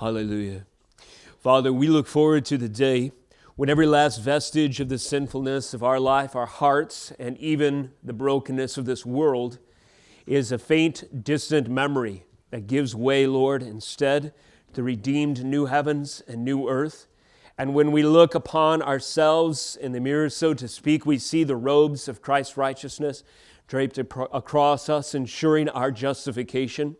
Hallelujah. Father, we look forward to the day when every last vestige of the sinfulness of our life, our hearts, and even the brokenness of this world is a faint, distant memory that gives way, Lord, instead to redeemed new heavens and new earth. And when we look upon ourselves in the mirror, so to speak, we see the robes of Christ's righteousness draped across us, ensuring our justification.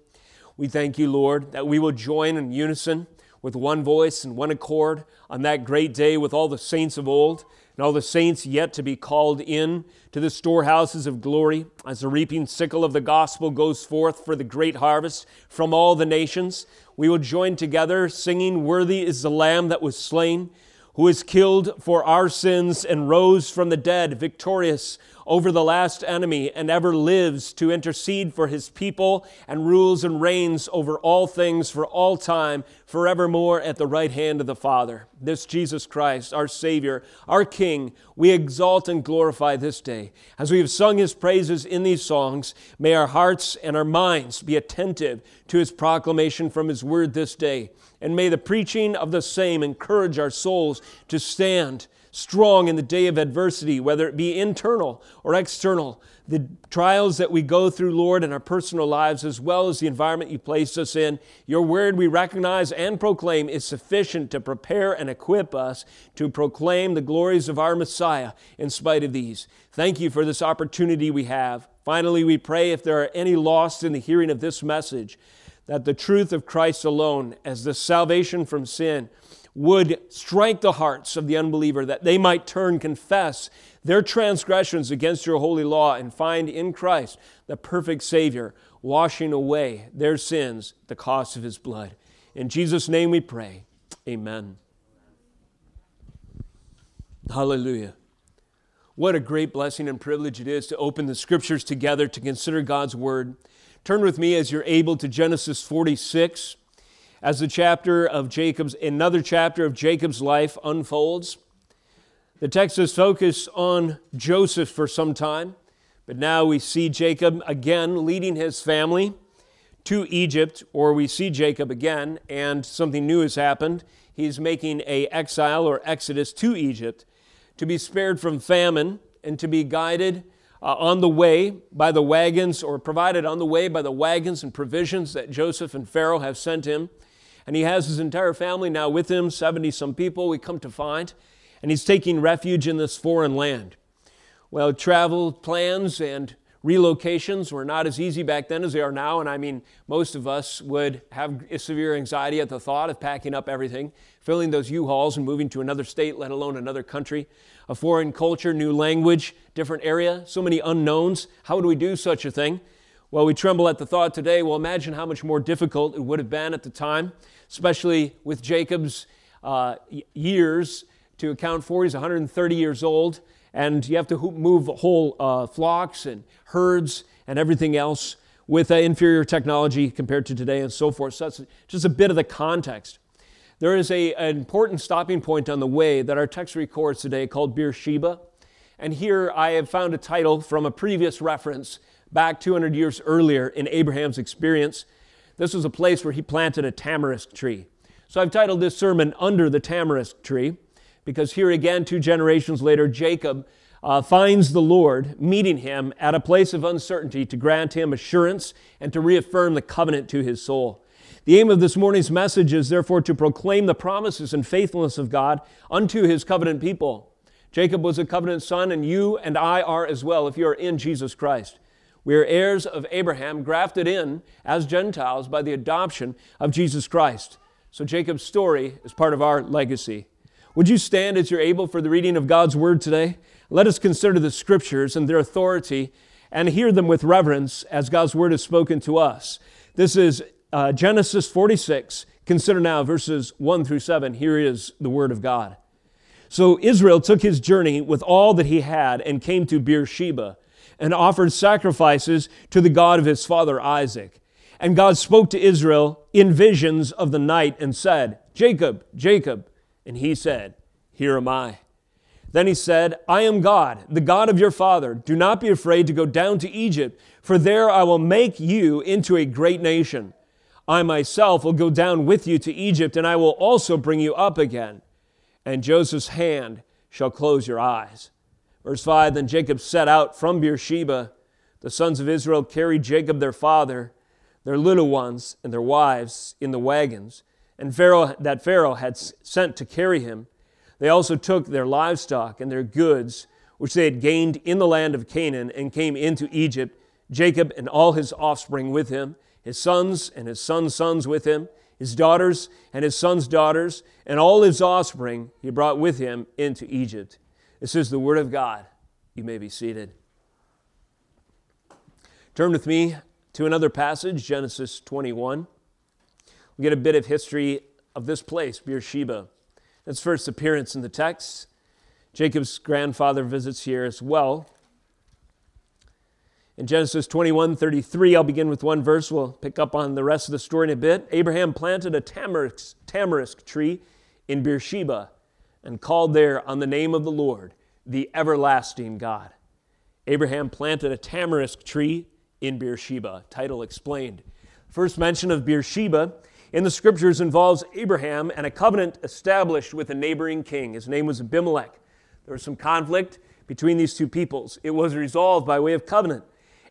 We thank you, Lord, that we will join in unison with one voice and one accord on that great day with all the saints of old and all the saints yet to be called in to the storehouses of glory as the reaping sickle of the gospel goes forth for the great harvest from all the nations. We will join together singing, Worthy is the Lamb that was slain, who was killed for our sins and rose from the dead, victorious over the last enemy and ever lives to intercede for his people and rules and reigns over all things for all time, forevermore at the right hand of the Father. This Jesus Christ, our Savior, our King, we exalt and glorify this day. As we have sung his praises in these songs, may our hearts and our minds be attentive to his proclamation from his word this day. And may the preaching of the same encourage our souls to stand strong in the day of adversity, whether it be internal or external. The trials that we go through, Lord, in our personal lives, as well as the environment you placed us in, your word we recognize and proclaim is sufficient to prepare and equip us to proclaim the glories of our Messiah in spite of these. Thank you for this opportunity we have. Finally, we pray if there are any lost in the hearing of this message, that the truth of Christ alone, as the salvation from sin, would strike the hearts of the unbeliever that they might turn, confess their transgressions against your holy law, and find in Christ the perfect Savior, washing away their sins at the cost of his blood. In Jesus' name we pray. Amen. Hallelujah. What a great blessing and privilege it is to open the scriptures together to consider God's word. Turn with me as you're able to Genesis 46 as the chapter of Jacob's, another chapter of Jacob's life unfolds. The text is focused on Joseph for some time, but now we see Jacob again leading his family to Egypt, or we see Jacob again, and something new has happened. He's making a exile or exodus to Egypt to be spared from famine and to be guided uh, on the way by the wagons or provided on the way by the wagons and provisions that Joseph and Pharaoh have sent him. And he has his entire family now with him, 70 some people, we come to find. And he's taking refuge in this foreign land. Well, travel plans and relocations were not as easy back then as they are now. And I mean, most of us would have severe anxiety at the thought of packing up everything, filling those U Hauls and moving to another state, let alone another country, a foreign culture, new language, different area, so many unknowns. How would we do such a thing? Well, we tremble at the thought today. Well, imagine how much more difficult it would have been at the time especially with Jacob's uh, years to account for. He's 130 years old, and you have to move whole uh, flocks and herds and everything else with uh, inferior technology compared to today and so forth. So that's just a bit of the context. There is a, an important stopping point on the way that our text records today called Beersheba. And here I have found a title from a previous reference back 200 years earlier in Abraham's experience. This was a place where he planted a tamarisk tree. So I've titled this sermon Under the Tamarisk Tree, because here again, two generations later, Jacob uh, finds the Lord meeting him at a place of uncertainty to grant him assurance and to reaffirm the covenant to his soul. The aim of this morning's message is therefore to proclaim the promises and faithfulness of God unto his covenant people. Jacob was a covenant son, and you and I are as well if you are in Jesus Christ. We are heirs of Abraham, grafted in as Gentiles by the adoption of Jesus Christ. So Jacob's story is part of our legacy. Would you stand as you're able for the reading of God's word today? Let us consider the scriptures and their authority and hear them with reverence as God's word is spoken to us. This is uh, Genesis 46. Consider now verses 1 through 7. Here is the word of God. So Israel took his journey with all that he had and came to Beersheba and offered sacrifices to the God of his father Isaac. And God spoke to Israel in visions of the night and said, Jacob, Jacob. And he said, Here am I. Then he said, I am God, the God of your father. Do not be afraid to go down to Egypt, for there I will make you into a great nation. I myself will go down with you to Egypt, and I will also bring you up again. And Joseph's hand shall close your eyes. Verse 5 Then Jacob set out from Beersheba. The sons of Israel carried Jacob their father, their little ones, and their wives in the wagons, and Pharaoh, that Pharaoh had sent to carry him. They also took their livestock and their goods, which they had gained in the land of Canaan, and came into Egypt, Jacob and all his offspring with him, his sons and his sons' sons with him, his daughters and his sons' daughters, and all his offspring he brought with him into Egypt. This is the word of God. You may be seated. Turn with me to another passage, Genesis 21. We get a bit of history of this place, Beersheba. Its first appearance in the text. Jacob's grandfather visits here as well. In Genesis 21 33, I'll begin with one verse. We'll pick up on the rest of the story in a bit. Abraham planted a tamarisk, tamarisk tree in Beersheba and called there on the name of the Lord, the everlasting God. Abraham planted a tamarisk tree in Beersheba. Title explained. First mention of Beersheba in the scriptures involves Abraham and a covenant established with a neighboring king. His name was Abimelech. There was some conflict between these two peoples. It was resolved by way of covenant.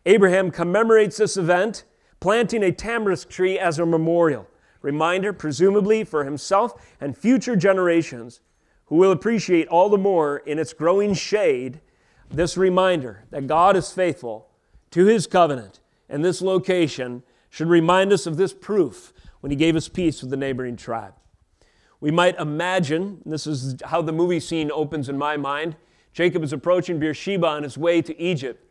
Abraham commemorates this event, planting a tamarisk tree as a memorial, reminder, presumably, for himself and future generations who will appreciate all the more in its growing shade this reminder that God is faithful to his covenant. And this location should remind us of this proof when he gave us peace with the neighboring tribe. We might imagine, this is how the movie scene opens in my mind, Jacob is approaching Beersheba on his way to Egypt.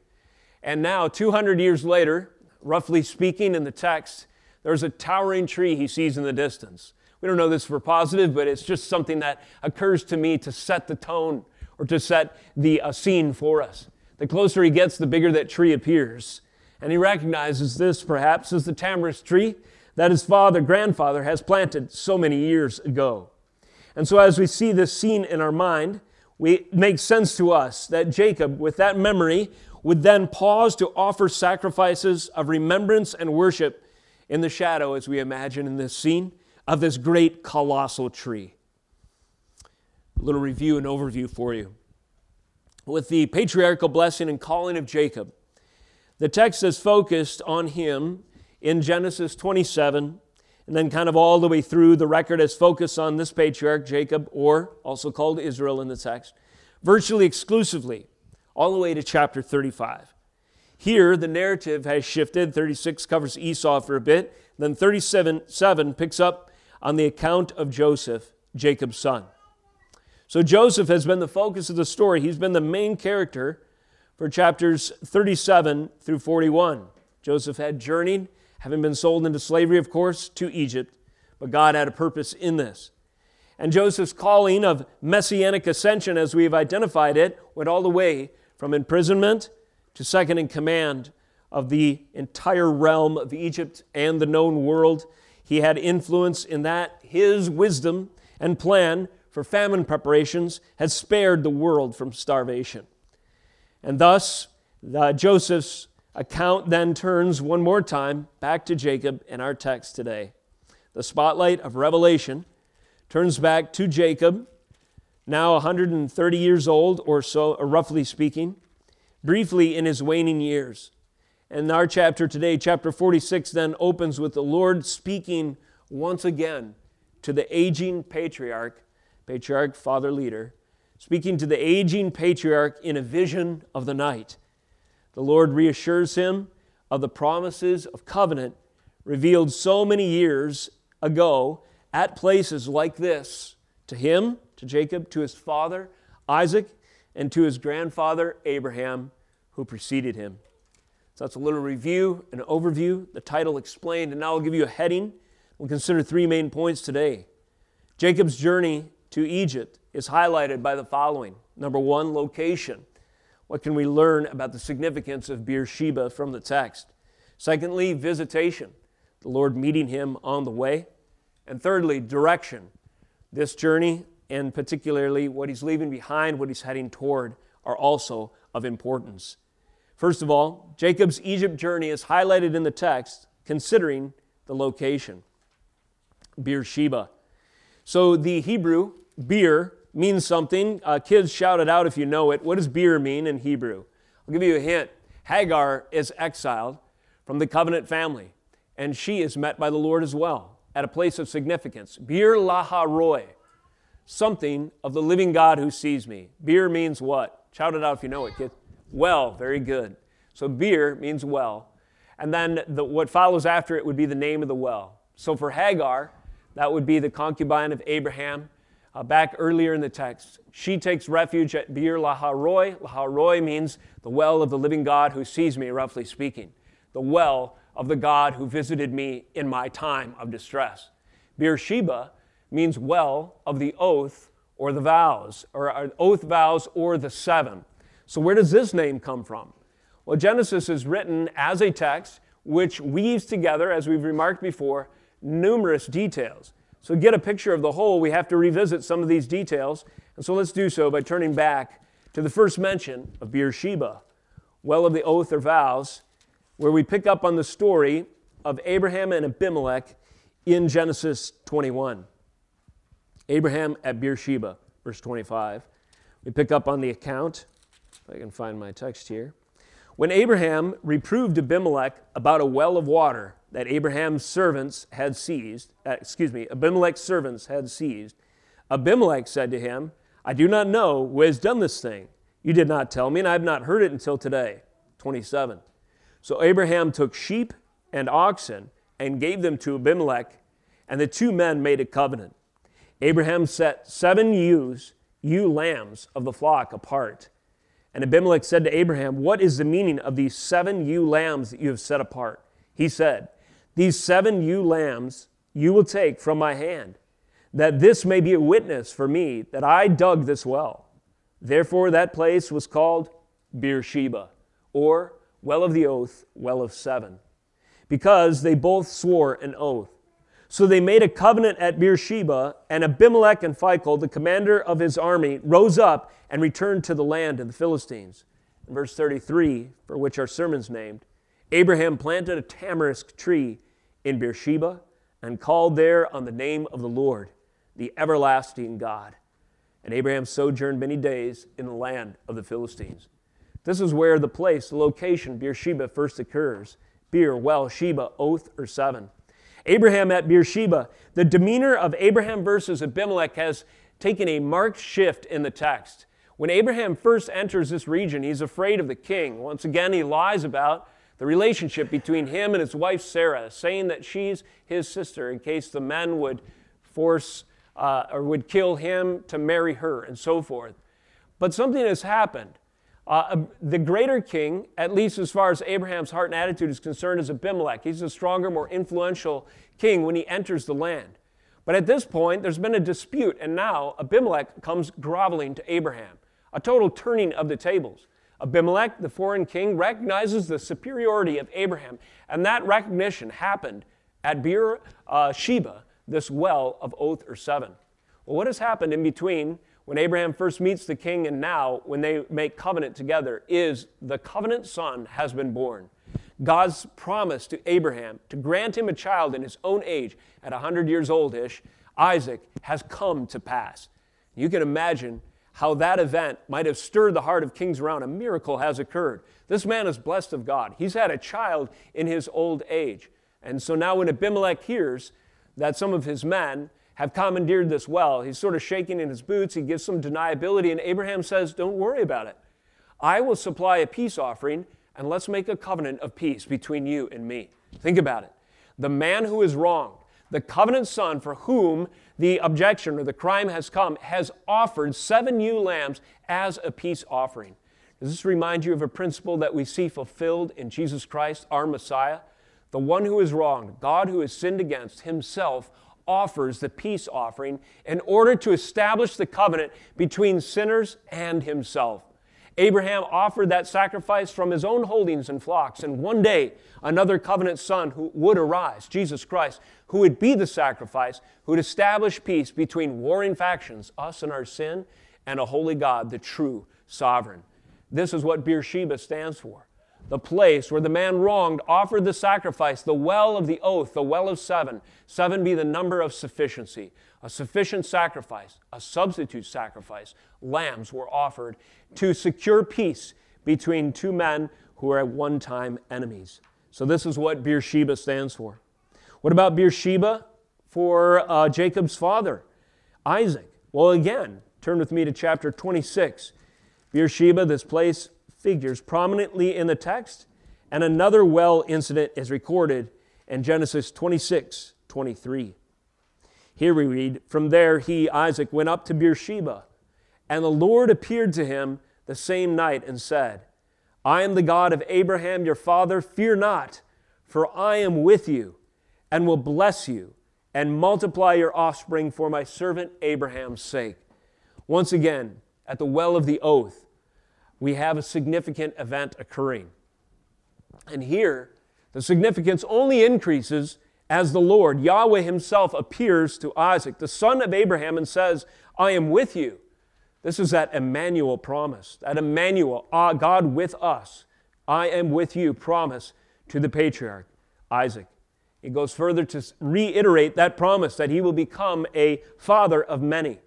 And now, 200 years later, roughly speaking in the text, there's a towering tree he sees in the distance. We don't know this for positive, but it's just something that occurs to me to set the tone or to set the uh, scene for us. The closer he gets, the bigger that tree appears. And he recognizes this perhaps as the tamarisk tree that his father, grandfather, has planted so many years ago. And so, as we see this scene in our mind, we, it makes sense to us that Jacob, with that memory, would then pause to offer sacrifices of remembrance and worship in the shadow, as we imagine in this scene, of this great colossal tree. A little review and overview for you. With the patriarchal blessing and calling of Jacob, the text is focused on him in Genesis 27, and then kind of all the way through, the record is focused on this patriarch, Jacob, or also called Israel in the text, virtually exclusively, all the way to chapter 35. Here, the narrative has shifted. 36 covers Esau for a bit, then 37 7 picks up on the account of Joseph, Jacob's son. So Joseph has been the focus of the story. He's been the main character for chapters 37 through 41. Joseph had journeyed having been sold into slavery, of course, to Egypt, but God had a purpose in this. And Joseph's calling of messianic ascension, as we've identified it, went all the way from imprisonment to second in command of the entire realm of Egypt and the known world. He had influence in that. His wisdom and plan for famine preparations had spared the world from starvation. And thus, Joseph's account then turns one more time back to Jacob in our text today. The spotlight of Revelation turns back to Jacob, now 130 years old or so, or roughly speaking, briefly in his waning years. And our chapter today, chapter 46, then opens with the Lord speaking once again to the aging patriarch, patriarch, father, leader, speaking to the aging patriarch in a vision of the night. The Lord reassures him of the promises of covenant revealed so many years ago at places like this to him, to Jacob, to his father, Isaac, and to his grandfather, Abraham, who preceded him. So that's a little review, an overview, the title explained, and now I'll give you a heading. We'll consider three main points today. Jacob's journey to Egypt is highlighted by the following number one, location. What can we learn about the significance of Beersheba from the text? Secondly, visitation, the Lord meeting him on the way. And thirdly, direction. This journey, and particularly what he's leaving behind, what he's heading toward, are also of importance. First of all, Jacob's Egypt journey is highlighted in the text considering the location. Beersheba. So the Hebrew, beer, means something. Uh, kids, shout it out if you know it. What does beer mean in Hebrew? I'll give you a hint. Hagar is exiled from the covenant family, and she is met by the Lord as well at a place of significance. Beer laharoi, something of the living God who sees me. Beer means what? Shout it out if you know it, kids. Well, very good. So beer means well. And then the, what follows after it would be the name of the well. So for Hagar, that would be the concubine of Abraham. Uh, back earlier in the text, she takes refuge at Beer Laharoi. Laharoi means the well of the living God who sees me, roughly speaking. The well of the God who visited me in my time of distress. Beersheba means well of the oath or the vows, or, or oath vows or the seven. So, where does this name come from? Well, Genesis is written as a text which weaves together, as we've remarked before, numerous details. So, to get a picture of the whole, we have to revisit some of these details. And so, let's do so by turning back to the first mention of Beersheba, well of the oath or vows, where we pick up on the story of Abraham and Abimelech in Genesis 21. Abraham at Beersheba, verse 25. We pick up on the account, if I can find my text here. When Abraham reproved Abimelech about a well of water that Abraham's servants had seized, uh, excuse me, Abimelech's servants had seized, Abimelech said to him, I do not know who has done this thing. You did not tell me, and I have not heard it until today. 27. So Abraham took sheep and oxen and gave them to Abimelech, and the two men made a covenant. Abraham set seven ewes, ewe lambs of the flock apart. And Abimelech said to Abraham, What is the meaning of these seven ewe lambs that you have set apart? He said, These seven ewe lambs you will take from my hand, that this may be a witness for me that I dug this well. Therefore, that place was called Beersheba, or well of the oath, well of seven, because they both swore an oath. So they made a covenant at Beersheba, and Abimelech and Phicol, the commander of his army, rose up and returned to the land of the Philistines. In verse 33, for which our sermon's named, Abraham planted a tamarisk tree in Beersheba and called there on the name of the Lord, the everlasting God. And Abraham sojourned many days in the land of the Philistines. This is where the place, the location, Beersheba first occurs. Beer, well, Sheba, oath, or seven. Abraham at Beersheba. The demeanor of Abraham versus Abimelech has taken a marked shift in the text. When Abraham first enters this region, he's afraid of the king. Once again, he lies about the relationship between him and his wife Sarah, saying that she's his sister in case the men would force uh, or would kill him to marry her and so forth. But something has happened. Uh, the greater king, at least as far as Abraham's heart and attitude is concerned, is Abimelech. He's a stronger, more influential king when he enters the land. But at this point, there's been a dispute, and now Abimelech comes groveling to Abraham, a total turning of the tables. Abimelech, the foreign king, recognizes the superiority of Abraham, and that recognition happened at Beer uh, Sheba, this well of oath or seven. Well, what has happened in between when Abraham first meets the king and now when they make covenant together is the covenant son has been born. God's promise to Abraham to grant him a child in his own age at 100 years old ish, Isaac, has come to pass. You can imagine how that event might have stirred the heart of kings around. A miracle has occurred. This man is blessed of God. He's had a child in his old age. And so now, when Abimelech hears that some of his men have commandeered this well. He's sort of shaking in his boots. He gives some deniability, and Abraham says, Don't worry about it. I will supply a peace offering, and let's make a covenant of peace between you and me. Think about it. The man who is wronged, the covenant son for whom the objection or the crime has come, has offered seven ewe lambs as a peace offering. Does this remind you of a principle that we see fulfilled in Jesus Christ, our Messiah? The one who is wronged, God who has sinned against, himself offers the peace offering in order to establish the covenant between sinners and himself. Abraham offered that sacrifice from his own holdings and flocks, and one day another covenant son who would arise, Jesus Christ, who would be the sacrifice, who would establish peace between warring factions, us and our sin, and a holy God, the true sovereign. This is what Beersheba stands for. The place where the man wronged offered the sacrifice, the well of the oath, the well of seven. Seven be the number of sufficiency. A sufficient sacrifice, a substitute sacrifice, lambs were offered to secure peace between two men who were at one time enemies. So, this is what Beersheba stands for. What about Beersheba for uh, Jacob's father, Isaac? Well, again, turn with me to chapter 26. Beersheba, this place figures prominently in the text, and another well incident is recorded in Genesis 26 23. Here we read, From there he, Isaac, went up to Beersheba, and the Lord appeared to him the same night and said, I am the God of Abraham your father, fear not, for I am with you, and will bless you, and multiply your offspring for my servant Abraham's sake. Once again, at the well of the oath, we have a significant event occurring. And here, the significance only increases as the Lord, Yahweh Himself, appears to Isaac, the son of Abraham, and says, I am with you. This is that Emmanuel promise, that Emmanuel, ah, God with us, I am with you promise to the patriarch Isaac. He goes further to reiterate that promise that he will become a father of many.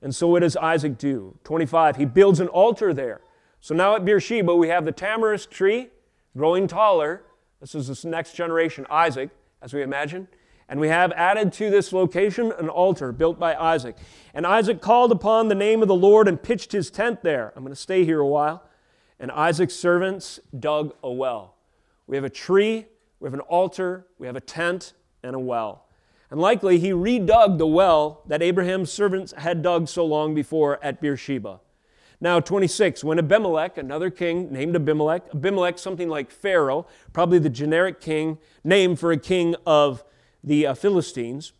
And so what does Isaac do? 25, he builds an altar there so now at Beersheba, we have the tamarisk tree growing taller. This is this next generation, Isaac, as we imagine. And we have added to this location an altar built by Isaac. And Isaac called upon the name of the Lord and pitched his tent there. I'm going to stay here a while. And Isaac's servants dug a well. We have a tree, we have an altar, we have a tent, and a well. And likely he redug the well that Abraham's servants had dug so long before at Beersheba. Now, 26, when Abimelech, another king named Abimelech, Abimelech, something like Pharaoh, probably the generic king, name for a king of the uh, Philistines,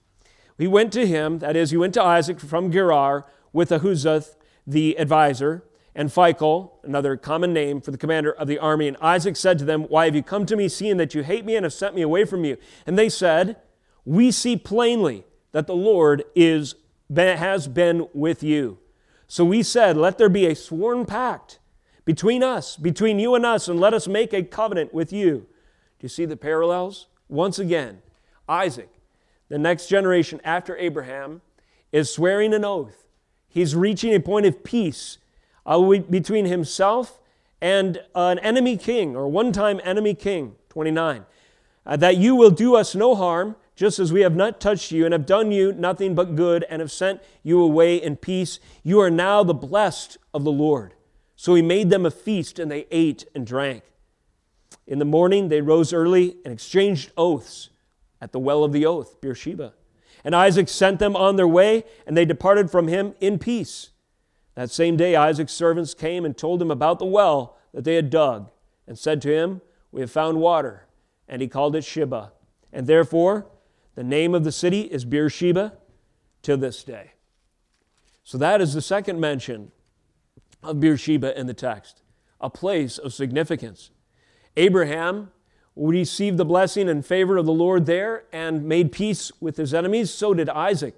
he went to him, that is, he went to Isaac from Gerar with Ahuzath, the advisor, and Phicol, another common name for the commander of the army. And Isaac said to them, Why have you come to me, seeing that you hate me and have sent me away from you? And they said, We see plainly that the Lord is, has been with you. So we said, Let there be a sworn pact between us, between you and us, and let us make a covenant with you. Do you see the parallels? Once again, Isaac, the next generation after Abraham, is swearing an oath. He's reaching a point of peace uh, between himself and an enemy king, or one time enemy king, 29. Uh, that you will do us no harm, just as we have not touched you and have done you nothing but good and have sent you away in peace, you are now the blessed of the Lord. So he made them a feast, and they ate and drank. In the morning, they rose early and exchanged oaths at the well of the oath, Beersheba. And Isaac sent them on their way, and they departed from him in peace. That same day, Isaac's servants came and told him about the well that they had dug, and said to him, We have found water. And he called it Sheba. And therefore, the name of the city is Beersheba to this day. So that is the second mention of Beersheba in the text, a place of significance. Abraham received the blessing and favor of the Lord there and made peace with his enemies. So did Isaac.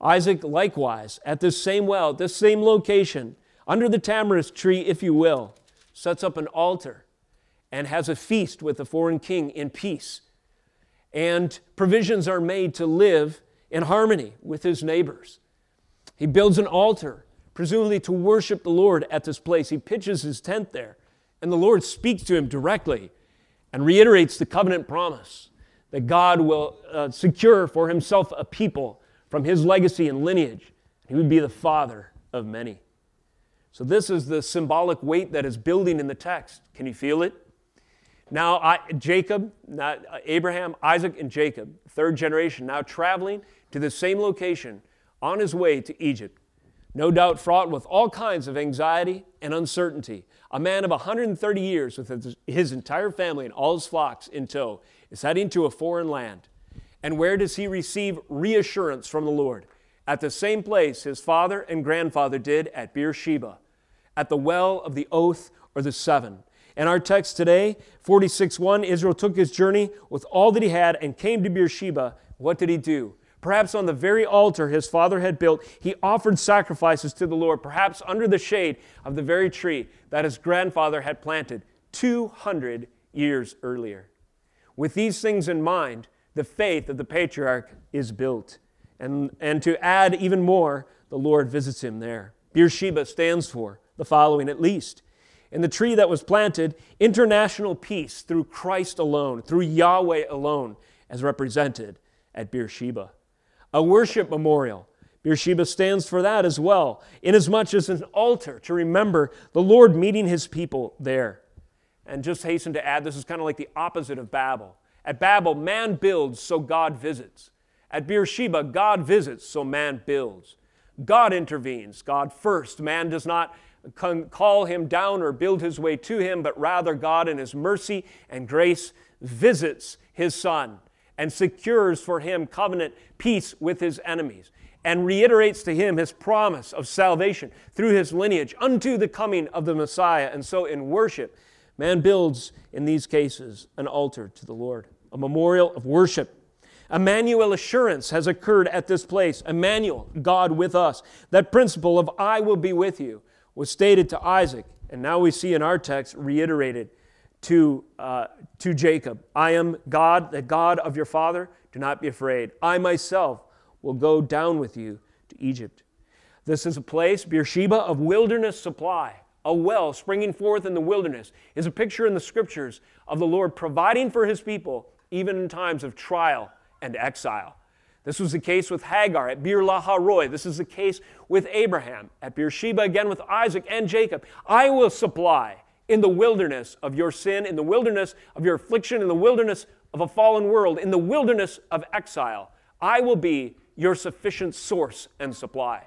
Isaac, likewise, at this same well, at this same location, under the tamarisk tree, if you will, sets up an altar and has a feast with the foreign king in peace and provisions are made to live in harmony with his neighbors. He builds an altar, presumably to worship the Lord at this place. He pitches his tent there, and the Lord speaks to him directly and reiterates the covenant promise that God will uh, secure for himself a people from his legacy and lineage. He would be the father of many. So, this is the symbolic weight that is building in the text. Can you feel it? Now, I, Jacob, not, uh, Abraham, Isaac, and Jacob, third generation, now traveling to the same location on his way to Egypt. No doubt fraught with all kinds of anxiety and uncertainty. A man of 130 years with his, his entire family and all his flocks in tow is heading to a foreign land. And where does he receive reassurance from the Lord? At the same place his father and grandfather did at Beersheba, at the well of the oath or the seven. In our text today, 46:1, Israel took his journey with all that he had and came to Beersheba. What did he do? Perhaps on the very altar his father had built, he offered sacrifices to the Lord, perhaps under the shade of the very tree that his grandfather had planted 200 years earlier. With these things in mind, the faith of the patriarch is built. And, and to add even more, the Lord visits him there. Beersheba stands for the following at least. In the tree that was planted, international peace through Christ alone, through Yahweh alone, as represented at Beersheba. A worship memorial. Beersheba stands for that as well, inasmuch as an altar to remember the Lord meeting his people there. And just hasten to add, this is kind of like the opposite of Babel. At Babel, man builds, so God visits. At Beersheba, God visits, so man builds. God intervenes, God first. Man does not call him down or build his way to him, but rather God, in his mercy and grace, visits his son and secures for him covenant peace with his enemies and reiterates to him his promise of salvation through his lineage unto the coming of the Messiah. And so, in worship, man builds, in these cases, an altar to the Lord, a memorial of worship Emmanuel assurance has occurred at this place. Emmanuel, God with us. That principle of I will be with you was stated to Isaac, and now we see in our text reiterated to, uh, to Jacob I am God, the God of your father. Do not be afraid. I myself will go down with you to Egypt. This is a place, Beersheba, of wilderness supply. A well springing forth in the wilderness is a picture in the scriptures of the Lord providing for his people even in times of trial and exile. This was the case with Hagar at Beer Laharoi. This is the case with Abraham at Beersheba, again with Isaac and Jacob. I will supply in the wilderness of your sin, in the wilderness of your affliction, in the wilderness of a fallen world, in the wilderness of exile. I will be your sufficient source and supply.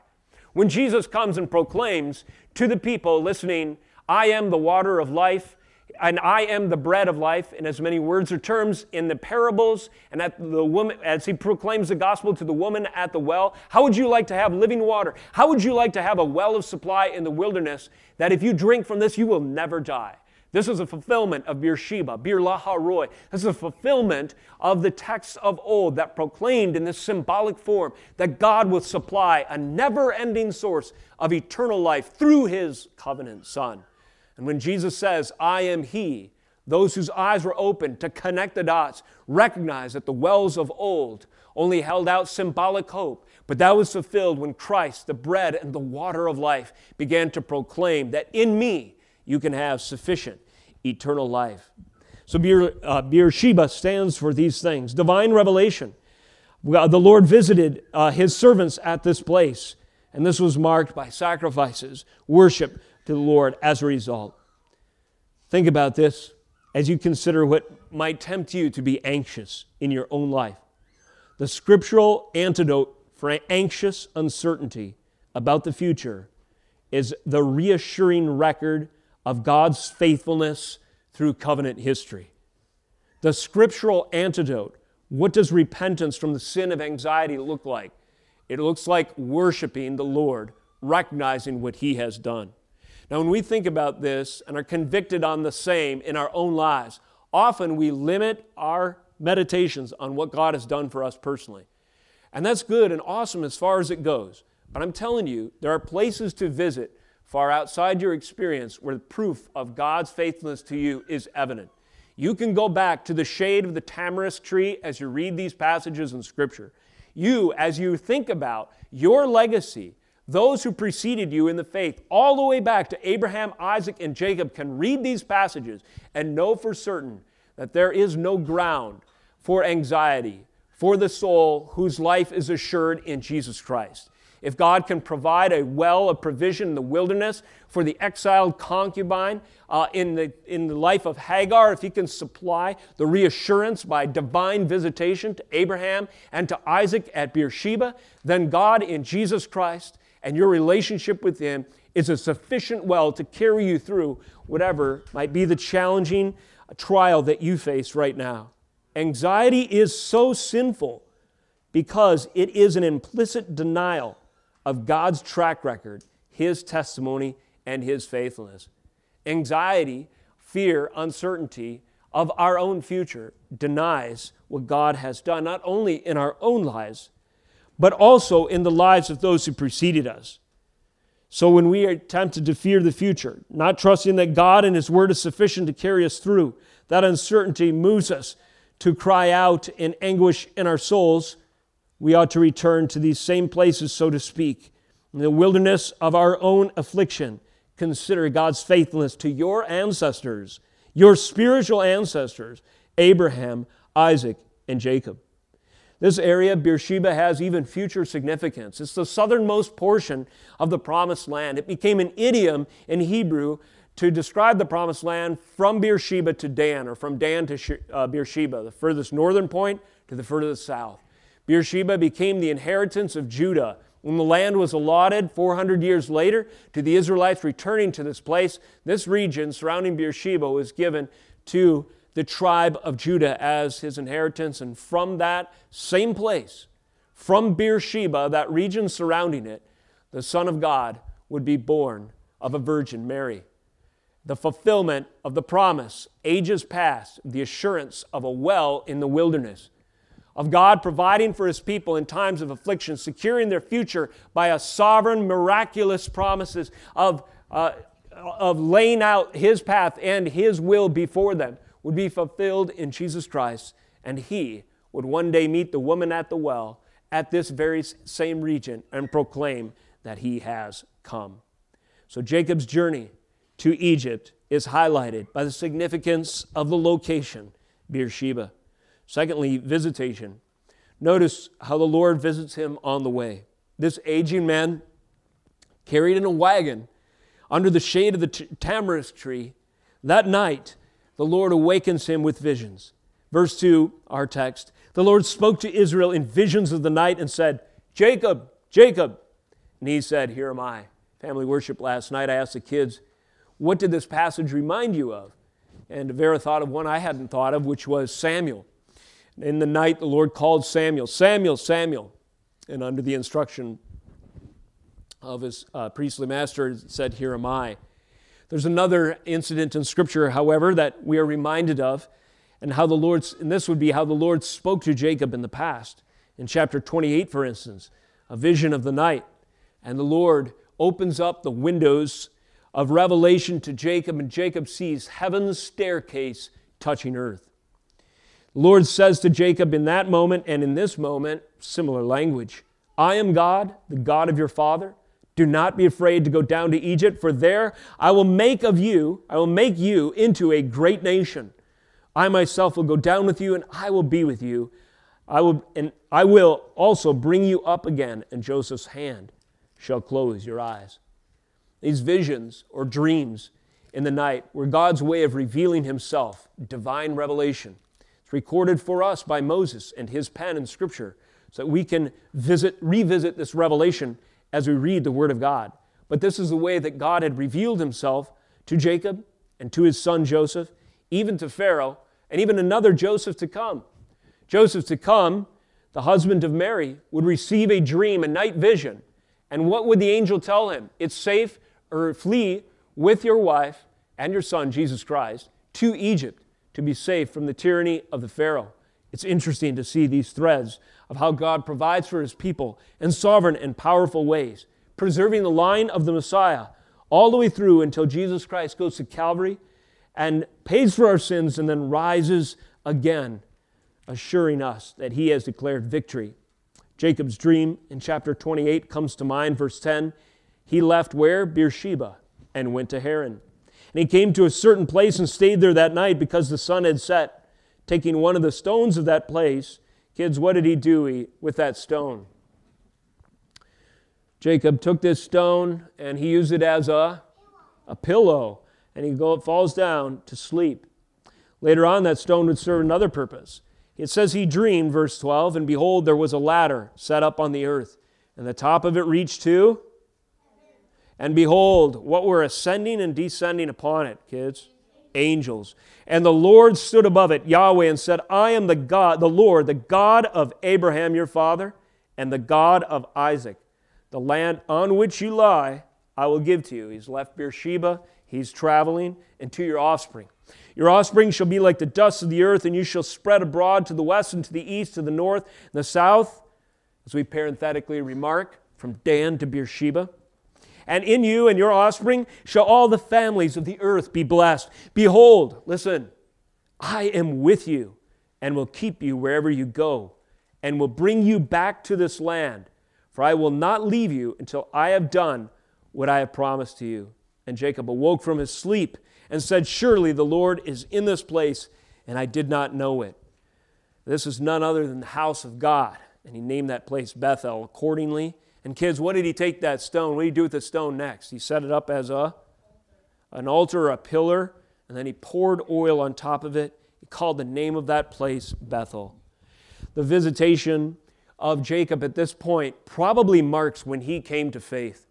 When Jesus comes and proclaims to the people listening, I am the water of life, and I am the bread of life in as many words or terms in the parables and at the woman as he proclaims the gospel to the woman at the well. How would you like to have living water? How would you like to have a well of supply in the wilderness that if you drink from this, you will never die? This is a fulfillment of Beersheba, Bir Laharoi. This is a fulfillment of the texts of old that proclaimed in this symbolic form that God will supply a never ending source of eternal life through his covenant Son. And when Jesus says, I am He, those whose eyes were opened to connect the dots recognize that the wells of old only held out symbolic hope, but that was fulfilled when Christ, the bread and the water of life, began to proclaim that in me you can have sufficient eternal life. So uh, Beersheba stands for these things divine revelation. The Lord visited uh, his servants at this place, and this was marked by sacrifices, worship, to the Lord as a result. Think about this as you consider what might tempt you to be anxious in your own life. The scriptural antidote for anxious uncertainty about the future is the reassuring record of God's faithfulness through covenant history. The scriptural antidote what does repentance from the sin of anxiety look like? It looks like worshiping the Lord, recognizing what He has done. Now, when we think about this and are convicted on the same in our own lives, often we limit our meditations on what God has done for us personally. And that's good and awesome as far as it goes. But I'm telling you, there are places to visit far outside your experience where the proof of God's faithfulness to you is evident. You can go back to the shade of the tamarisk tree as you read these passages in Scripture. You, as you think about your legacy, those who preceded you in the faith, all the way back to Abraham, Isaac, and Jacob, can read these passages and know for certain that there is no ground for anxiety for the soul whose life is assured in Jesus Christ. If God can provide a well of provision in the wilderness for the exiled concubine uh, in, the, in the life of Hagar, if He can supply the reassurance by divine visitation to Abraham and to Isaac at Beersheba, then God in Jesus Christ and your relationship with Him is a sufficient well to carry you through whatever might be the challenging trial that you face right now. Anxiety is so sinful because it is an implicit denial of God's track record, His testimony, and His faithfulness. Anxiety, fear, uncertainty of our own future denies what God has done, not only in our own lives, but also in the lives of those who preceded us. So when we are tempted to fear the future, not trusting that God and His Word is sufficient to carry us through, that uncertainty moves us to cry out in anguish in our souls. We ought to return to these same places, so to speak, in the wilderness of our own affliction. Consider God's faithfulness to your ancestors, your spiritual ancestors, Abraham, Isaac, and Jacob. This area, Beersheba, has even future significance. It's the southernmost portion of the promised land. It became an idiom in Hebrew to describe the promised land from Beersheba to Dan, or from Dan to uh, Beersheba, the furthest northern point to the furthest south. Beersheba became the inheritance of Judah. When the land was allotted 400 years later to the Israelites returning to this place, this region surrounding Beersheba was given to the tribe of Judah as his inheritance. And from that same place, from Beersheba, that region surrounding it, the Son of God would be born of a virgin, Mary. The fulfillment of the promise, ages past, the assurance of a well in the wilderness, of God providing for his people in times of affliction, securing their future by a sovereign, miraculous promises of, uh, of laying out his path and his will before them would be fulfilled in Jesus Christ, and he would one day meet the woman at the well at this very same region and proclaim that he has come. So Jacob's journey to Egypt is highlighted by the significance of the location, Beersheba. Secondly, visitation. Notice how the Lord visits him on the way. This aging man, carried in a wagon under the shade of the t- tamarisk tree, that night the Lord awakens him with visions. Verse 2, our text The Lord spoke to Israel in visions of the night and said, Jacob, Jacob. And he said, Here am I. Family worship last night, I asked the kids, What did this passage remind you of? And Vera thought of one I hadn't thought of, which was Samuel. In the night, the Lord called Samuel, Samuel, Samuel. And under the instruction of his uh, priestly master, said, Here am I. There's another incident in Scripture, however, that we are reminded of, and how the Lord, and this would be how the Lord spoke to Jacob in the past. In chapter 28, for instance, a vision of the night, and the Lord opens up the windows of revelation to Jacob, and Jacob sees heaven's staircase touching earth. The Lord says to Jacob in that moment and in this moment, similar language I am God, the God of your father. Do not be afraid to go down to Egypt, for there I will make of you, I will make you into a great nation. I myself will go down with you, and I will be with you. I will, and I will also bring you up again, and Joseph's hand shall close your eyes. These visions or dreams in the night were God's way of revealing himself, divine revelation. It's recorded for us by Moses and his pen in Scripture so that we can visit, revisit this revelation as we read the Word of God. But this is the way that God had revealed himself to Jacob and to his son Joseph, even to Pharaoh, and even another Joseph to come. Joseph to come, the husband of Mary, would receive a dream, a night vision. And what would the angel tell him? It's safe or flee with your wife and your son, Jesus Christ, to Egypt to be safe from the tyranny of the Pharaoh. It's interesting to see these threads of how God provides for his people in sovereign and powerful ways, preserving the line of the Messiah all the way through until Jesus Christ goes to Calvary and pays for our sins and then rises again, assuring us that he has declared victory. Jacob's dream in chapter 28 comes to mind, verse 10. He left where? Beersheba, and went to Haran. And he came to a certain place and stayed there that night because the sun had set. Taking one of the stones of that place, Kids, what did he do with that stone? Jacob took this stone and he used it as a, a pillow, and he go, falls down to sleep. Later on, that stone would serve another purpose. It says he dreamed, verse 12, and behold, there was a ladder set up on the earth, and the top of it reached to. And behold, what were ascending and descending upon it, kids? Angels. And the Lord stood above it, Yahweh, and said, I am the God, the Lord, the God of Abraham your father, and the God of Isaac. The land on which you lie, I will give to you. He's left Beersheba, he's traveling, and to your offspring. Your offspring shall be like the dust of the earth, and you shall spread abroad to the west and to the east, to the north and the south, as we parenthetically remark, from Dan to Beersheba. And in you and your offspring shall all the families of the earth be blessed. Behold, listen, I am with you and will keep you wherever you go, and will bring you back to this land, for I will not leave you until I have done what I have promised to you. And Jacob awoke from his sleep and said, Surely the Lord is in this place, and I did not know it. This is none other than the house of God. And he named that place Bethel accordingly. And kids, what did he take that stone? What did he do with the stone next? He set it up as a an altar a pillar, and then he poured oil on top of it. He called the name of that place Bethel. The visitation of Jacob at this point probably marks when he came to faith.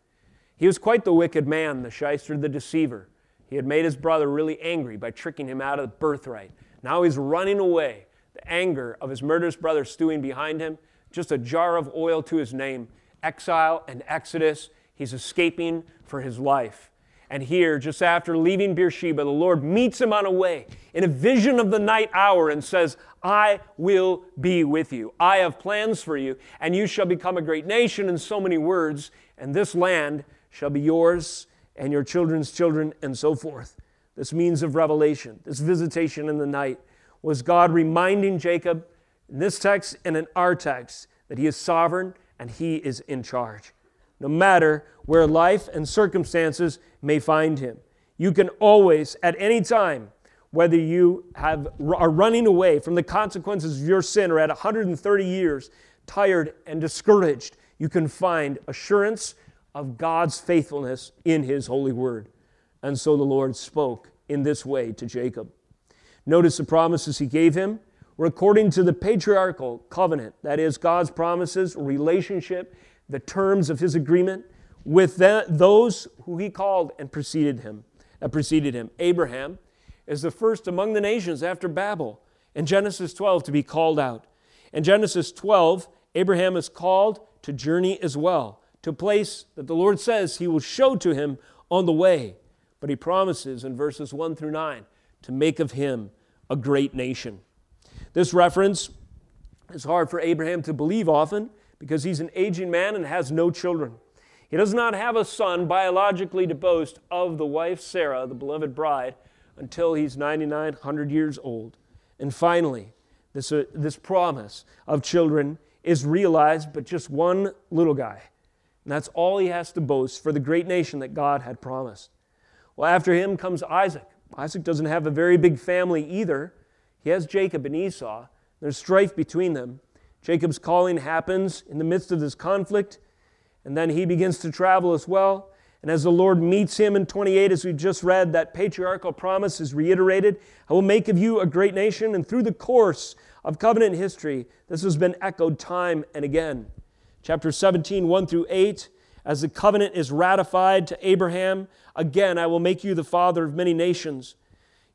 He was quite the wicked man, the shyster, the deceiver. He had made his brother really angry by tricking him out of the birthright. Now he's running away. The anger of his murderous brother stewing behind him, just a jar of oil to his name. Exile and exodus. He's escaping for his life. And here, just after leaving Beersheba, the Lord meets him on a way in a vision of the night hour and says, I will be with you. I have plans for you, and you shall become a great nation in so many words, and this land shall be yours and your children's children, and so forth. This means of revelation, this visitation in the night, was God reminding Jacob in this text and in our text that he is sovereign and he is in charge. No matter where life and circumstances may find him, you can always, at any time, whether you have, are running away from the consequences of your sin or at 130 years, tired and discouraged, you can find assurance of God's faithfulness in His holy word. And so the Lord spoke in this way to Jacob. Notice the promises He gave him were according to the patriarchal covenant, that is, God's promises, relationship, the terms of His agreement with those who He called and preceded Him. Uh, preceded him. Abraham is the first among the nations after Babel in Genesis 12 to be called out. In Genesis 12, Abraham is called to journey as well to a place that the Lord says he will show to him on the way. But he promises in verses 1 through 9 to make of him a great nation. This reference is hard for Abraham to believe often because he's an aging man and has no children. He does not have a son biologically to boast of the wife Sarah, the beloved bride, until he's 9,900 years old. And finally, this, uh, this promise of children is realized, but just one little guy and that's all he has to boast for the great nation that God had promised. Well, after him comes Isaac. Isaac doesn't have a very big family either. He has Jacob and Esau. There's strife between them. Jacob's calling happens in the midst of this conflict, and then he begins to travel as well. And as the Lord meets him in 28, as we just read, that patriarchal promise is reiterated I will make of you a great nation. And through the course of covenant history, this has been echoed time and again chapter 17, 1 through 8, as the covenant is ratified to Abraham, again, I will make you the father of many nations.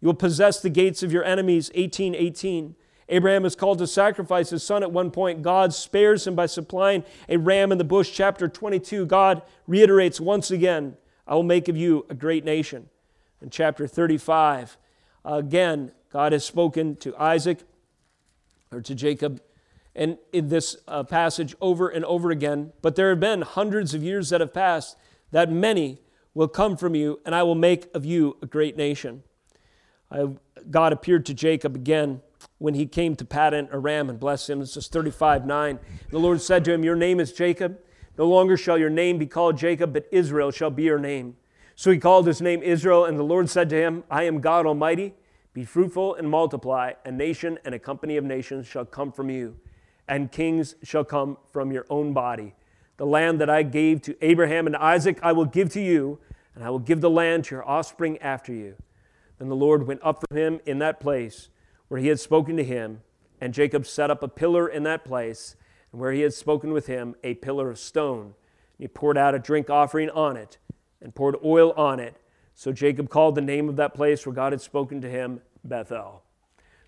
You will possess the gates of your enemies, 18, 18. Abraham is called to sacrifice his son at one point. God spares him by supplying a ram in the bush. Chapter 22, God reiterates once again, I will make of you a great nation. In chapter 35, again, God has spoken to Isaac or to Jacob and in this uh, passage over and over again. But there have been hundreds of years that have passed that many will come from you, and I will make of you a great nation. I, God appeared to Jacob again when he came to Paddan Aram and blessed him. This is 35 9. The Lord said to him, Your name is Jacob. No longer shall your name be called Jacob, but Israel shall be your name. So he called his name Israel, and the Lord said to him, I am God Almighty. Be fruitful and multiply. A nation and a company of nations shall come from you and kings shall come from your own body. The land that I gave to Abraham and Isaac, I will give to you, and I will give the land to your offspring after you. Then the Lord went up from him in that place where he had spoken to him, and Jacob set up a pillar in that place, and where he had spoken with him, a pillar of stone. And he poured out a drink offering on it, and poured oil on it. So Jacob called the name of that place where God had spoken to him Bethel.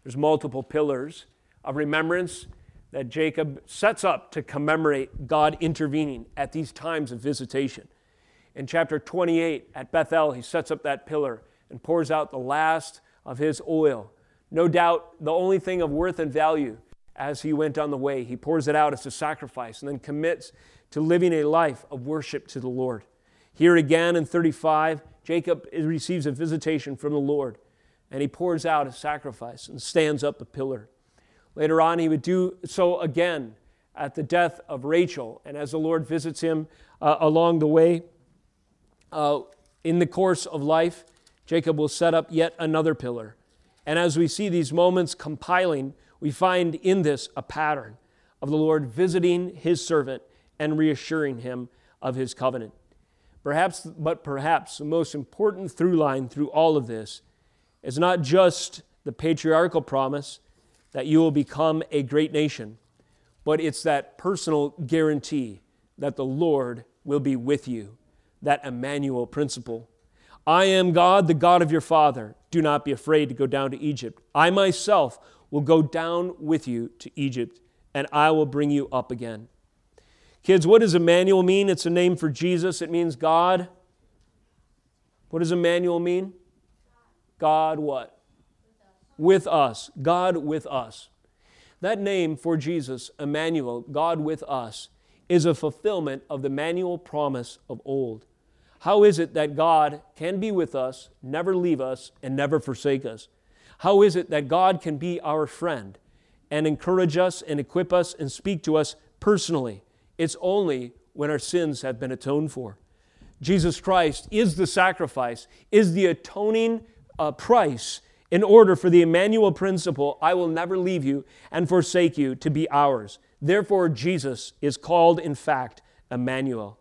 There's multiple pillars of remembrance that Jacob sets up to commemorate God intervening at these times of visitation. In chapter 28 at Bethel, he sets up that pillar and pours out the last of his oil. No doubt the only thing of worth and value as he went on the way. He pours it out as a sacrifice and then commits to living a life of worship to the Lord. Here again in 35, Jacob receives a visitation from the Lord and he pours out a sacrifice and stands up a pillar. Later on, he would do so again at the death of Rachel. And as the Lord visits him uh, along the way, uh, in the course of life, Jacob will set up yet another pillar. And as we see these moments compiling, we find in this a pattern of the Lord visiting his servant and reassuring him of his covenant. Perhaps, but perhaps the most important through line through all of this is not just the patriarchal promise that you will become a great nation, but it's that personal guarantee that the Lord will be with you, that Emmanuel principle. I am God, the God of your father. Do not be afraid to go down to Egypt. I myself will go down with you to Egypt, and I will bring you up again. Kids, what does Emmanuel mean? It's a name for Jesus. It means God. What does Emmanuel mean? God what? With us. God with us. That name for Jesus, Emmanuel, God with us, is a fulfillment of the Emmanuel promise of old. How is it that God can be with us, never leave us, and never forsake us? How is it that God can be our friend and encourage us and equip us and speak to us personally? It's only when our sins have been atoned for. Jesus Christ is the sacrifice, is the atoning uh, price in order for the Emmanuel principle, I will never leave you and forsake you, to be ours. Therefore, Jesus is called, in fact, Emmanuel.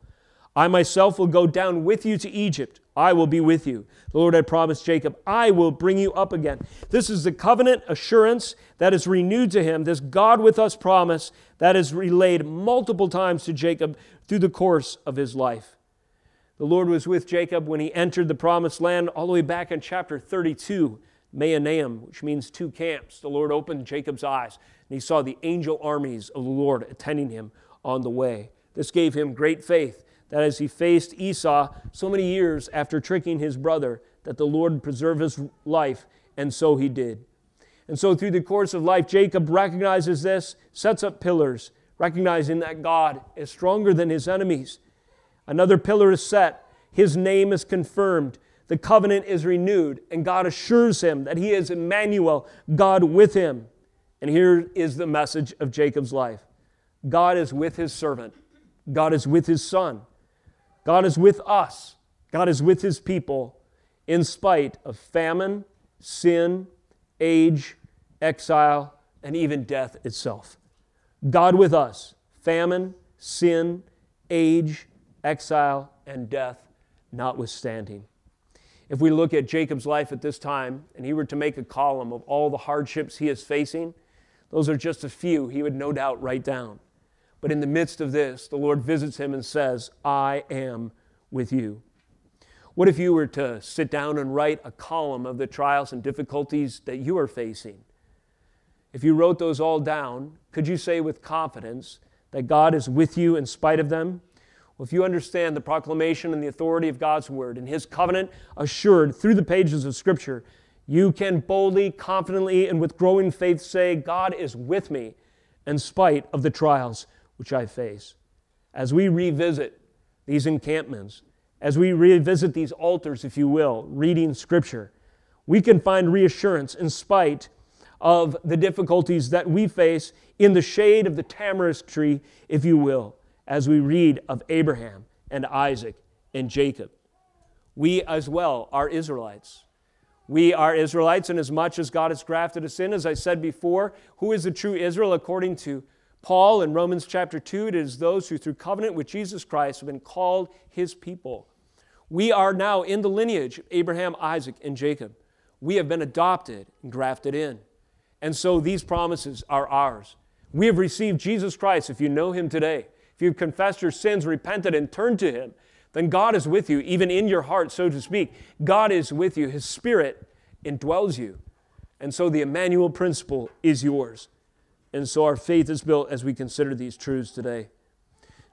I myself will go down with you to Egypt. I will be with you. The Lord had promised Jacob, I will bring you up again. This is the covenant assurance that is renewed to him, this God with us promise that is relayed multiple times to Jacob through the course of his life. The Lord was with Jacob when he entered the promised land, all the way back in chapter 32, Mahanaim, which means two camps. The Lord opened Jacob's eyes, and he saw the angel armies of the Lord attending him on the way. This gave him great faith that as he faced Esau so many years after tricking his brother, that the Lord preserve his life, and so he did. And so, through the course of life, Jacob recognizes this, sets up pillars, recognizing that God is stronger than his enemies Another pillar is set. His name is confirmed. The covenant is renewed, and God assures him that he is Emmanuel, God with him. And here is the message of Jacob's life God is with his servant, God is with his son, God is with us, God is with his people in spite of famine, sin, age, exile, and even death itself. God with us, famine, sin, age, exile, and death notwithstanding. If we look at Jacob's life at this time and he were to make a column of all the hardships he is facing, those are just a few he would no doubt write down. But in the midst of this, the Lord visits him and says, I am with you. What if you were to sit down and write a column of the trials and difficulties that you are facing? If you wrote those all down, could you say with confidence that God is with you in spite of them? Well, if you understand the proclamation and the authority of God's word and his covenant assured through the pages of Scripture, you can boldly, confidently, and with growing faith say, God is with me in spite of the trials which I face. As we revisit these encampments, as we revisit these altars, if you will, reading Scripture, we can find reassurance in spite of the difficulties that we face in the shade of the tamarisk tree, if you will as we read of Abraham and Isaac and Jacob. We as well are Israelites. We are Israelites, and as much as God has grafted us in, as I said before, who is the true Israel according to Paul in Romans chapter 2? It is those who through covenant with Jesus Christ have been called his people. We are now in the lineage of Abraham, Isaac, and Jacob. We have been adopted and grafted in. And so these promises are ours. We have received Jesus Christ, if you know him today, if you've confessed your sins, repented, and turned to Him, then God is with you, even in your heart, so to speak. God is with you. His Spirit indwells you. And so the Emmanuel principle is yours. And so our faith is built as we consider these truths today.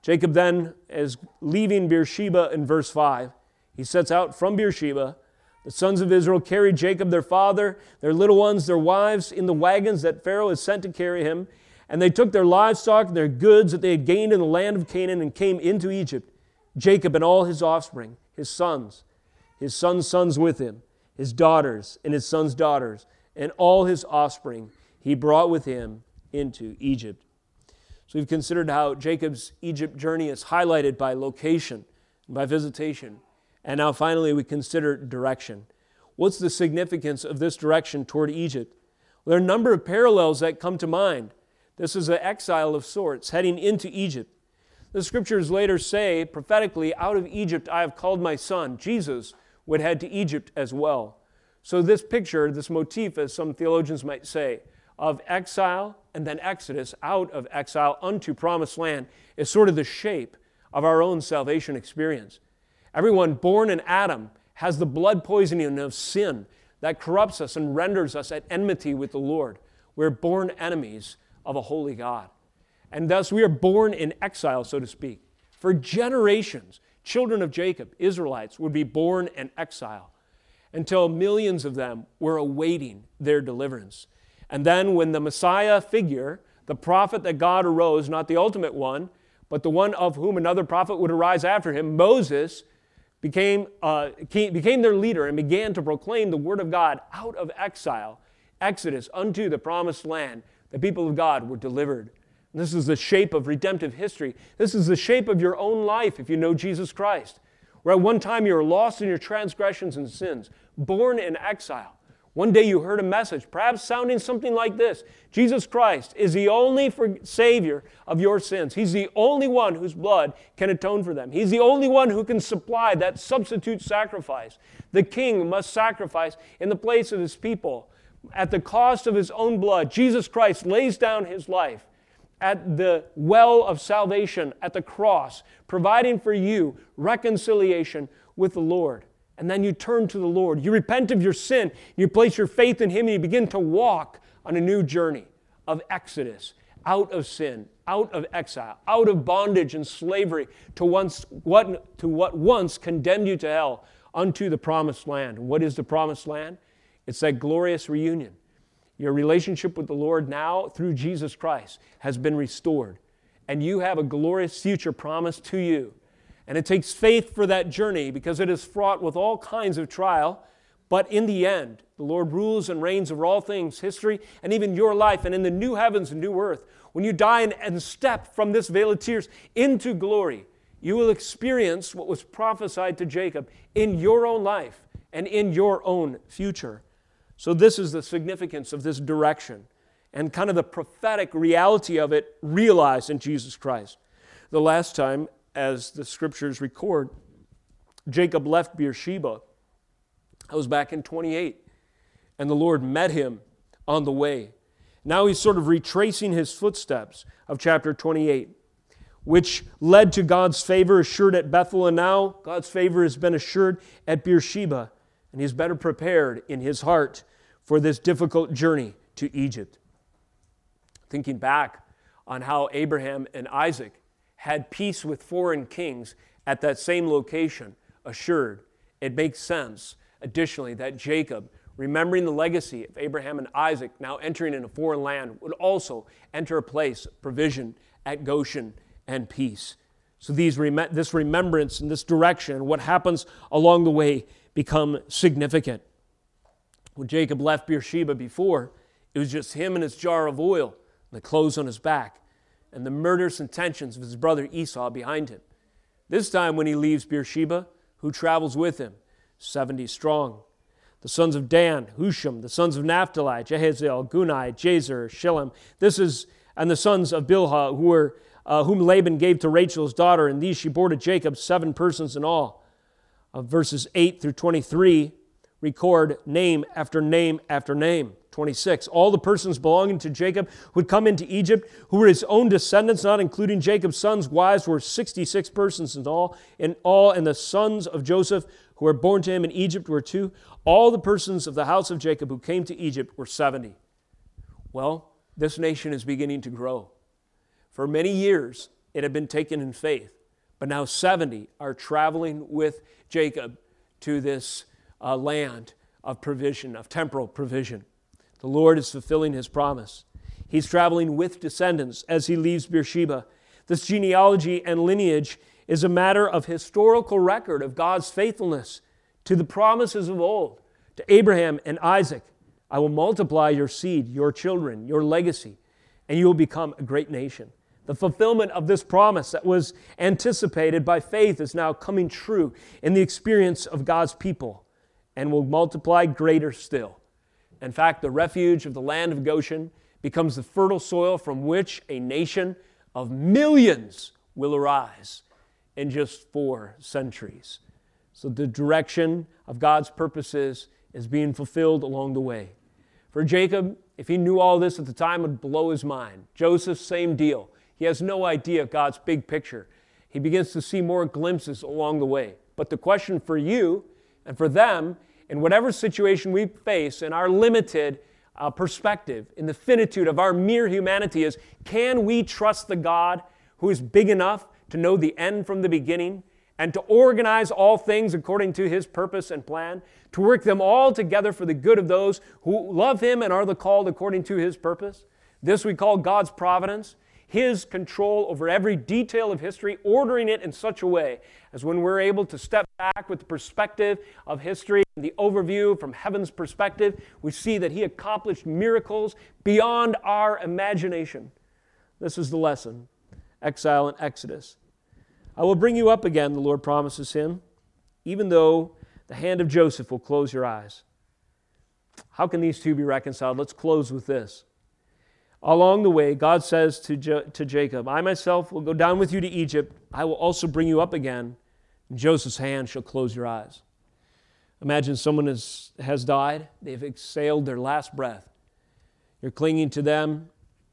Jacob then is leaving Beersheba in verse 5. He sets out from Beersheba. The sons of Israel carried Jacob, their father, their little ones, their wives, in the wagons that Pharaoh had sent to carry him. And they took their livestock and their goods that they had gained in the land of Canaan and came into Egypt. Jacob and all his offspring, his sons, his sons' sons with him, his daughters and his sons' daughters, and all his offspring he brought with him into Egypt. So we've considered how Jacob's Egypt journey is highlighted by location by visitation. And now finally we consider direction. What's the significance of this direction toward Egypt? Well, there are a number of parallels that come to mind. This is an exile of sorts heading into Egypt. The scriptures later say, prophetically, out of Egypt I have called my son. Jesus would head to Egypt as well. So, this picture, this motif, as some theologians might say, of exile and then exodus out of exile unto promised land is sort of the shape of our own salvation experience. Everyone born in Adam has the blood poisoning of sin that corrupts us and renders us at enmity with the Lord. We're born enemies of a holy God. And thus we are born in exile, so to speak. For generations, children of Jacob, Israelites, would be born in exile until millions of them were awaiting their deliverance. And then, when the Messiah figure, the prophet that God arose, not the ultimate one, but the one of whom another prophet would arise after him, Moses, became, uh, became their leader and began to proclaim the word of God out of exile, Exodus, unto the promised land. The people of God were delivered this is the shape of redemptive history. This is the shape of your own life if you know Jesus Christ. Where at one time you were lost in your transgressions and sins, born in exile. One day you heard a message, perhaps sounding something like this Jesus Christ is the only Savior of your sins. He's the only one whose blood can atone for them. He's the only one who can supply that substitute sacrifice. The king must sacrifice in the place of his people. At the cost of his own blood, Jesus Christ lays down his life at the well of salvation at the cross, providing for you reconciliation with the Lord. And then you turn to the Lord. You repent of your sin. You place your faith in Him and you begin to walk on a new journey of exodus out of sin, out of exile, out of bondage and slavery to, once, what, to what once condemned you to hell unto the promised land. What is the promised land? It's that glorious reunion your relationship with the Lord now through Jesus Christ has been restored. And you have a glorious future promised to you. And it takes faith for that journey because it is fraught with all kinds of trial. But in the end, the Lord rules and reigns over all things, history, and even your life. And in the new heavens and new earth, when you die and, and step from this vale of tears into glory, you will experience what was prophesied to Jacob in your own life and in your own future. So, this is the significance of this direction and kind of the prophetic reality of it realized in Jesus Christ. The last time, as the scriptures record, Jacob left Beersheba. I was back in 28, and the Lord met him on the way. Now he's sort of retracing his footsteps of chapter 28, which led to God's favor assured at Bethel, and now God's favor has been assured at Beersheba and he's better prepared in his heart for this difficult journey to Egypt. Thinking back on how Abraham and Isaac had peace with foreign kings at that same location assured, it makes sense, additionally, that Jacob, remembering the legacy of Abraham and Isaac, now entering in a foreign land, would also enter a place of provision at Goshen and peace. So these, this remembrance and this direction, what happens along the way, become significant. When Jacob left Beersheba before, it was just him and his jar of oil, and the clothes on his back, and the murderous intentions of his brother Esau behind him. This time, when he leaves Beersheba, who travels with him? 70 strong. The sons of Dan, Husham, the sons of Naphtali, Jehaziel, Gunai, Jazer, Shillem. This is, and the sons of Bilhah, who were, uh, whom Laban gave to Rachel's daughter, and these she bore to Jacob, seven persons in all verses 8 through 23 record name after name after name. 26. All the persons belonging to Jacob who had come into Egypt, who were his own descendants, not including Jacob's sons' wives, were 66 persons in all. In all, and the sons of Joseph who were born to him in Egypt were two. All the persons of the house of Jacob who came to Egypt were 70. Well, this nation is beginning to grow. For many years, it had been taken in faith, but now 70 are traveling with Jacob to this uh, land of provision, of temporal provision. The Lord is fulfilling his promise. He's traveling with descendants as he leaves Beersheba. This genealogy and lineage is a matter of historical record of God's faithfulness to the promises of old, to Abraham and Isaac. I will multiply your seed, your children, your legacy, and you will become a great nation. The fulfillment of this promise that was anticipated by faith is now coming true in the experience of God's people and will multiply greater still. In fact, the refuge of the land of Goshen becomes the fertile soil from which a nation of millions will arise in just four centuries. So the direction of God's purposes is being fulfilled along the way. For Jacob, if he knew all this at the time, would blow his mind. Joseph, same deal. He has no idea of God's big picture. He begins to see more glimpses along the way. But the question for you and for them, in whatever situation we face in our limited uh, perspective, in the finitude of our mere humanity, is can we trust the God who is big enough to know the end from the beginning and to organize all things according to his purpose and plan, to work them all together for the good of those who love him and are the called according to his purpose? This we call God's providence his control over every detail of history, ordering it in such a way as when we're able to step back with the perspective of history, the overview from heaven's perspective, we see that He accomplished miracles beyond our imagination. This is the lesson exile and Exodus. I will bring you up again, the Lord promises him, even though the hand of Joseph will close your eyes. How can these two be reconciled? Let's close with this. Along the way, God says to, jo- to Jacob, I myself will go down with you to Egypt. I will also bring you up again. Joseph's hand shall close your eyes. Imagine someone has, has died, they've exhaled their last breath. You're clinging to them,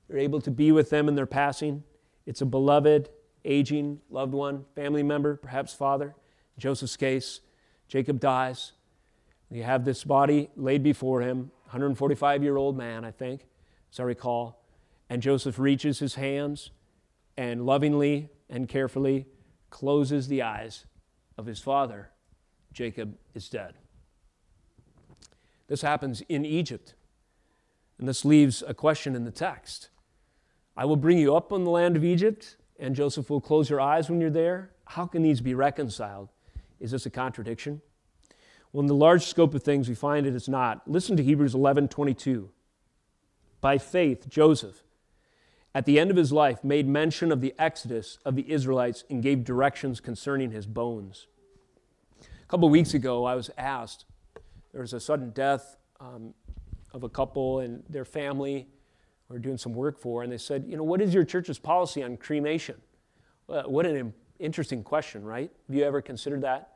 you're able to be with them in their passing. It's a beloved, aging loved one, family member, perhaps father. In Joseph's case, Jacob dies. You have this body laid before him, 145 year old man, I think, as I recall. And Joseph reaches his hands and lovingly and carefully closes the eyes of his father. Jacob is dead. This happens in Egypt. And this leaves a question in the text I will bring you up on the land of Egypt, and Joseph will close your eyes when you're there. How can these be reconciled? Is this a contradiction? Well, in the large scope of things, we find it is not. Listen to Hebrews 11 22. By faith, Joseph, at the end of his life, made mention of the exodus of the Israelites and gave directions concerning his bones. A couple of weeks ago, I was asked there was a sudden death um, of a couple and their family we are doing some work for, and they said, You know, what is your church's policy on cremation? Well, what an interesting question, right? Have you ever considered that?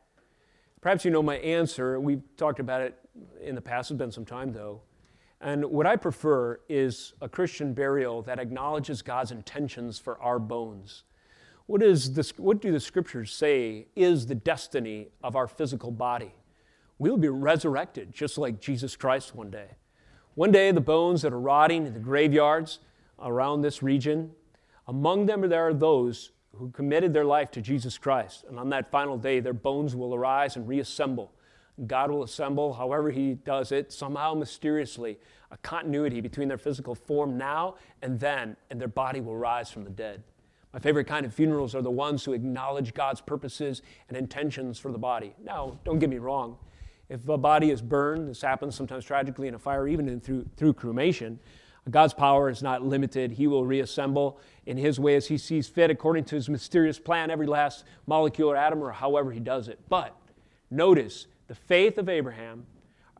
Perhaps you know my answer. We've talked about it in the past, it's been some time though. And what I prefer is a Christian burial that acknowledges God's intentions for our bones. What, is this, what do the scriptures say is the destiny of our physical body? We'll be resurrected just like Jesus Christ one day. One day, the bones that are rotting in the graveyards around this region, among them there are those who committed their life to Jesus Christ. And on that final day, their bones will arise and reassemble God will assemble, however He does it, somehow mysteriously, a continuity between their physical form now and then, and their body will rise from the dead. My favorite kind of funerals are the ones who acknowledge God's purposes and intentions for the body. Now, don't get me wrong. If a body is burned, this happens sometimes tragically in a fire, even in, through, through cremation, God's power is not limited. He will reassemble in His way as He sees fit, according to His mysterious plan, every last molecule or atom, or however He does it. But notice, the faith of Abraham,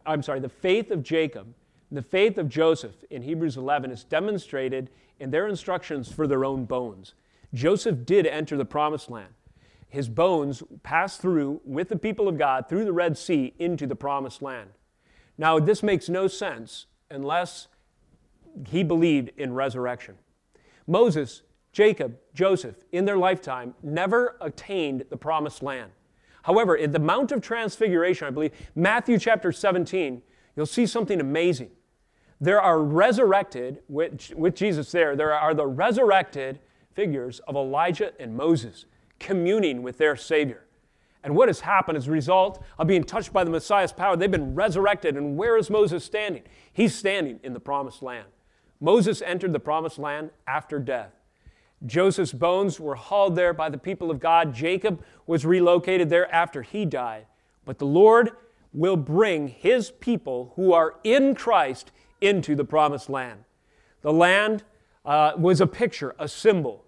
I'm sorry, the faith of Jacob, the faith of Joseph in Hebrews 11 is demonstrated in their instructions for their own bones. Joseph did enter the promised land. His bones passed through with the people of God through the Red Sea into the promised land. Now, this makes no sense unless he believed in resurrection. Moses, Jacob, Joseph, in their lifetime, never attained the promised land. However, in the Mount of Transfiguration, I believe, Matthew chapter 17, you'll see something amazing. There are resurrected, with, with Jesus there, there are the resurrected figures of Elijah and Moses communing with their Savior. And what has happened as a result of being touched by the Messiah's power? They've been resurrected. And where is Moses standing? He's standing in the promised land. Moses entered the promised land after death. Joseph's bones were hauled there by the people of God. Jacob was relocated there after he died. But the Lord will bring his people who are in Christ into the promised land. The land uh, was a picture, a symbol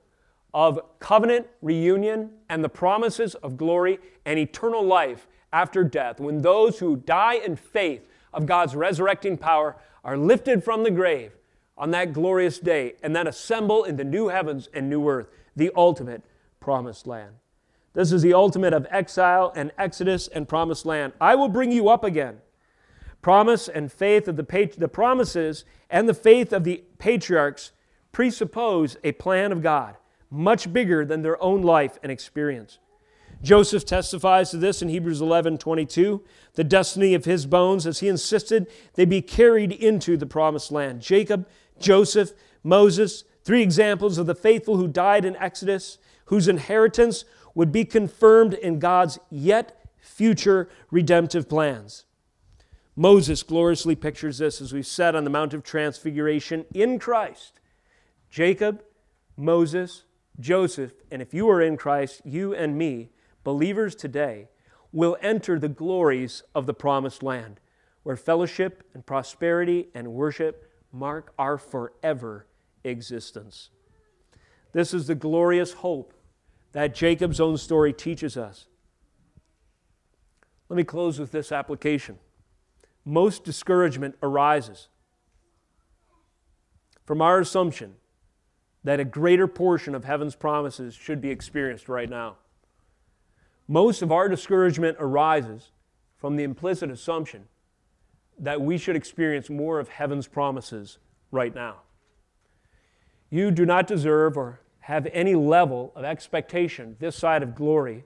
of covenant reunion and the promises of glory and eternal life after death, when those who die in faith of God's resurrecting power are lifted from the grave on that glorious day and then assemble in the new heavens and new earth, the ultimate promised land. This is the ultimate of exile and exodus and promised land. I will bring you up again. Promise and faith of the, pat- the promises and the faith of the patriarchs presuppose a plan of God, much bigger than their own life and experience. Joseph testifies to this in Hebrews 11 22, the destiny of his bones, as he insisted they be carried into the promised land. Jacob, Joseph, Moses, three examples of the faithful who died in Exodus, whose inheritance would be confirmed in God's yet future redemptive plans. Moses gloriously pictures this, as we've said on the Mount of Transfiguration, in Christ. Jacob, Moses, Joseph, and if you are in Christ, you and me believers today will enter the glories of the promised land, where fellowship and prosperity and worship mark our forever existence. This is the glorious hope that Jacob's own story teaches us. Let me close with this application. Most discouragement arises from our assumption that a greater portion of heaven's promises should be experienced right now. Most of our discouragement arises from the implicit assumption that we should experience more of heaven's promises right now. You do not deserve or have any level of expectation this side of glory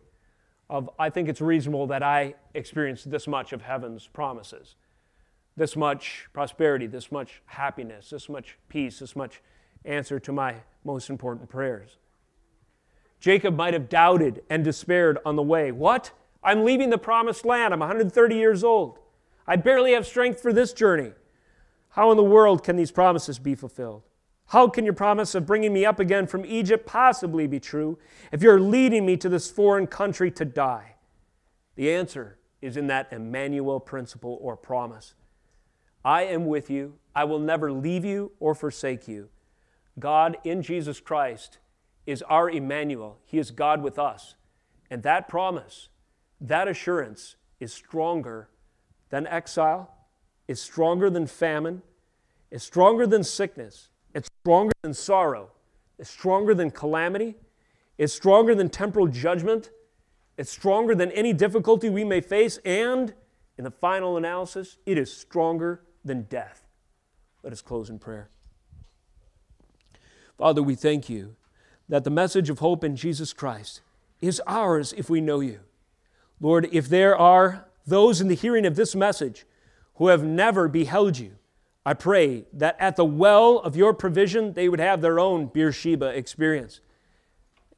of I think it's reasonable that I experience this much of heaven's promises. This much prosperity, this much happiness, this much peace, this much answer to my most important prayers. Jacob might have doubted and despaired on the way. What? I'm leaving the promised land. I'm 130 years old. I barely have strength for this journey. How in the world can these promises be fulfilled? How can your promise of bringing me up again from Egypt possibly be true if you're leading me to this foreign country to die? The answer is in that Emmanuel principle or promise. I am with you. I will never leave you or forsake you. God in Jesus Christ is our Emmanuel. He is God with us. And that promise, that assurance is stronger than exile, is stronger than famine, is stronger than sickness, it's stronger than sorrow, it's stronger than calamity, it's stronger than temporal judgment, it's stronger than any difficulty we may face, and in the final analysis, it is stronger than death. Let us close in prayer. Father, we thank you that the message of hope in Jesus Christ is ours if we know you. Lord, if there are those in the hearing of this message who have never beheld you, I pray that at the well of your provision, they would have their own Beersheba experience,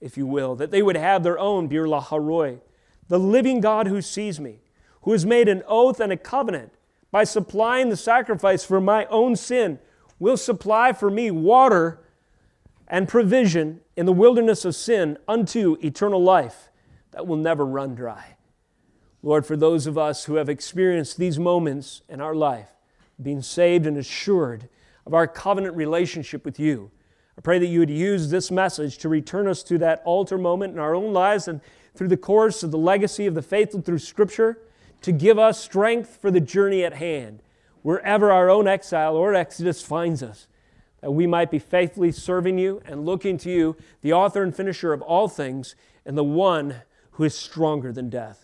if you will, that they would have their own Beer Lahai Roi, the living God who sees me, who has made an oath and a covenant by supplying the sacrifice for my own sin, will supply for me water and provision in the wilderness of sin unto eternal life that will never run dry. Lord, for those of us who have experienced these moments in our life, being saved and assured of our covenant relationship with you, I pray that you would use this message to return us to that altar moment in our own lives and through the course of the legacy of the faithful through Scripture to give us strength for the journey at hand, wherever our own exile or exodus finds us that we might be faithfully serving you and looking to you, the author and finisher of all things, and the one who is stronger than death.